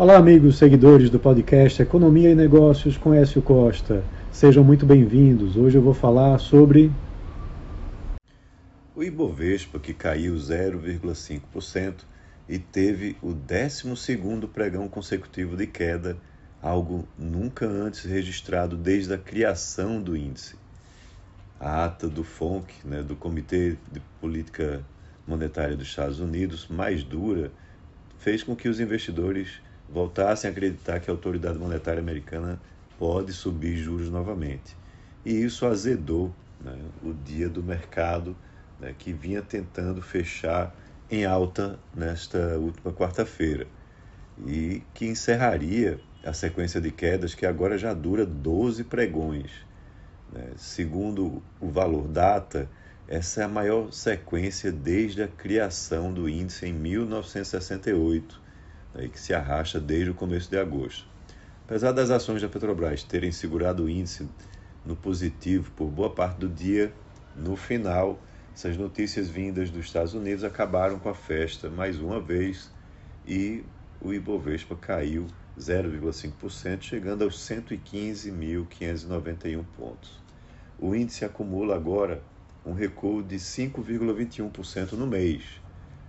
Olá, amigos seguidores do podcast Economia e Negócios com Écio Costa. Sejam muito bem-vindos. Hoje eu vou falar sobre. O Ibovespa, que caiu 0,5% e teve o 12 pregão consecutivo de queda, algo nunca antes registrado desde a criação do índice. A ata do FONC, né, do Comitê de Política Monetária dos Estados Unidos, mais dura, fez com que os investidores voltassem a acreditar que a autoridade monetária americana pode subir juros novamente. E isso azedou né, o dia do mercado, né, que vinha tentando fechar em alta nesta última quarta-feira, e que encerraria a sequência de quedas que agora já dura 12 pregões. Né. Segundo o valor data, essa é a maior sequência desde a criação do índice em 1968 né, que se arrasta desde o começo de agosto. Apesar das ações da Petrobras terem segurado o índice no positivo por boa parte do dia, no final, essas notícias vindas dos Estados Unidos acabaram com a festa mais uma vez e o Ibovespa caiu 0,5%, chegando aos 115.591 pontos. O índice acumula agora um recuo de 5,21% no mês,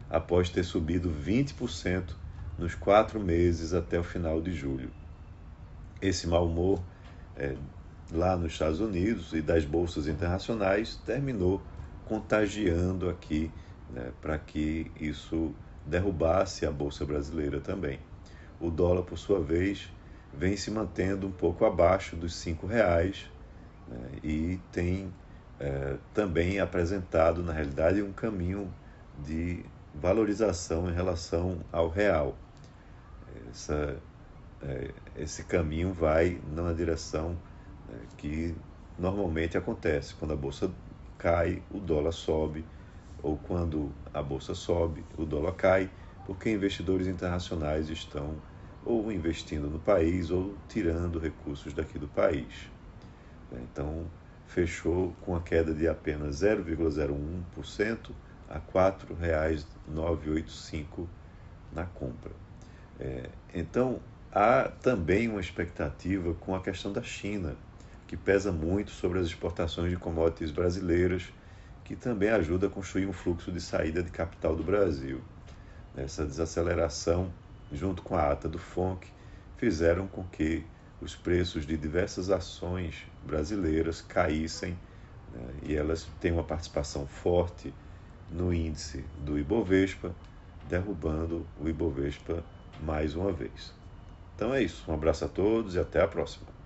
após ter subido 20% nos quatro meses até o final de julho. Esse mau humor é, lá nos Estados Unidos e das bolsas internacionais terminou contagiando aqui né, para que isso derrubasse a bolsa brasileira também. O dólar, por sua vez, vem se mantendo um pouco abaixo dos cinco reais né, e tem é, também apresentado, na realidade, um caminho de valorização em relação ao real essa, é, esse caminho vai na direção é, que normalmente acontece. Quando a bolsa cai, o dólar sobe, ou quando a bolsa sobe, o dólar cai, porque investidores internacionais estão ou investindo no país ou tirando recursos daqui do país. Então, fechou com a queda de apenas 0,01% a R$ 4,985 na compra. Então, há também uma expectativa com a questão da China, que pesa muito sobre as exportações de commodities brasileiras, que também ajuda a construir um fluxo de saída de capital do Brasil. Essa desaceleração, junto com a ata do FONC, fizeram com que os preços de diversas ações brasileiras caíssem né, e elas têm uma participação forte no índice do Ibovespa, derrubando o Ibovespa mais uma vez. Então é isso. Um abraço a todos e até a próxima.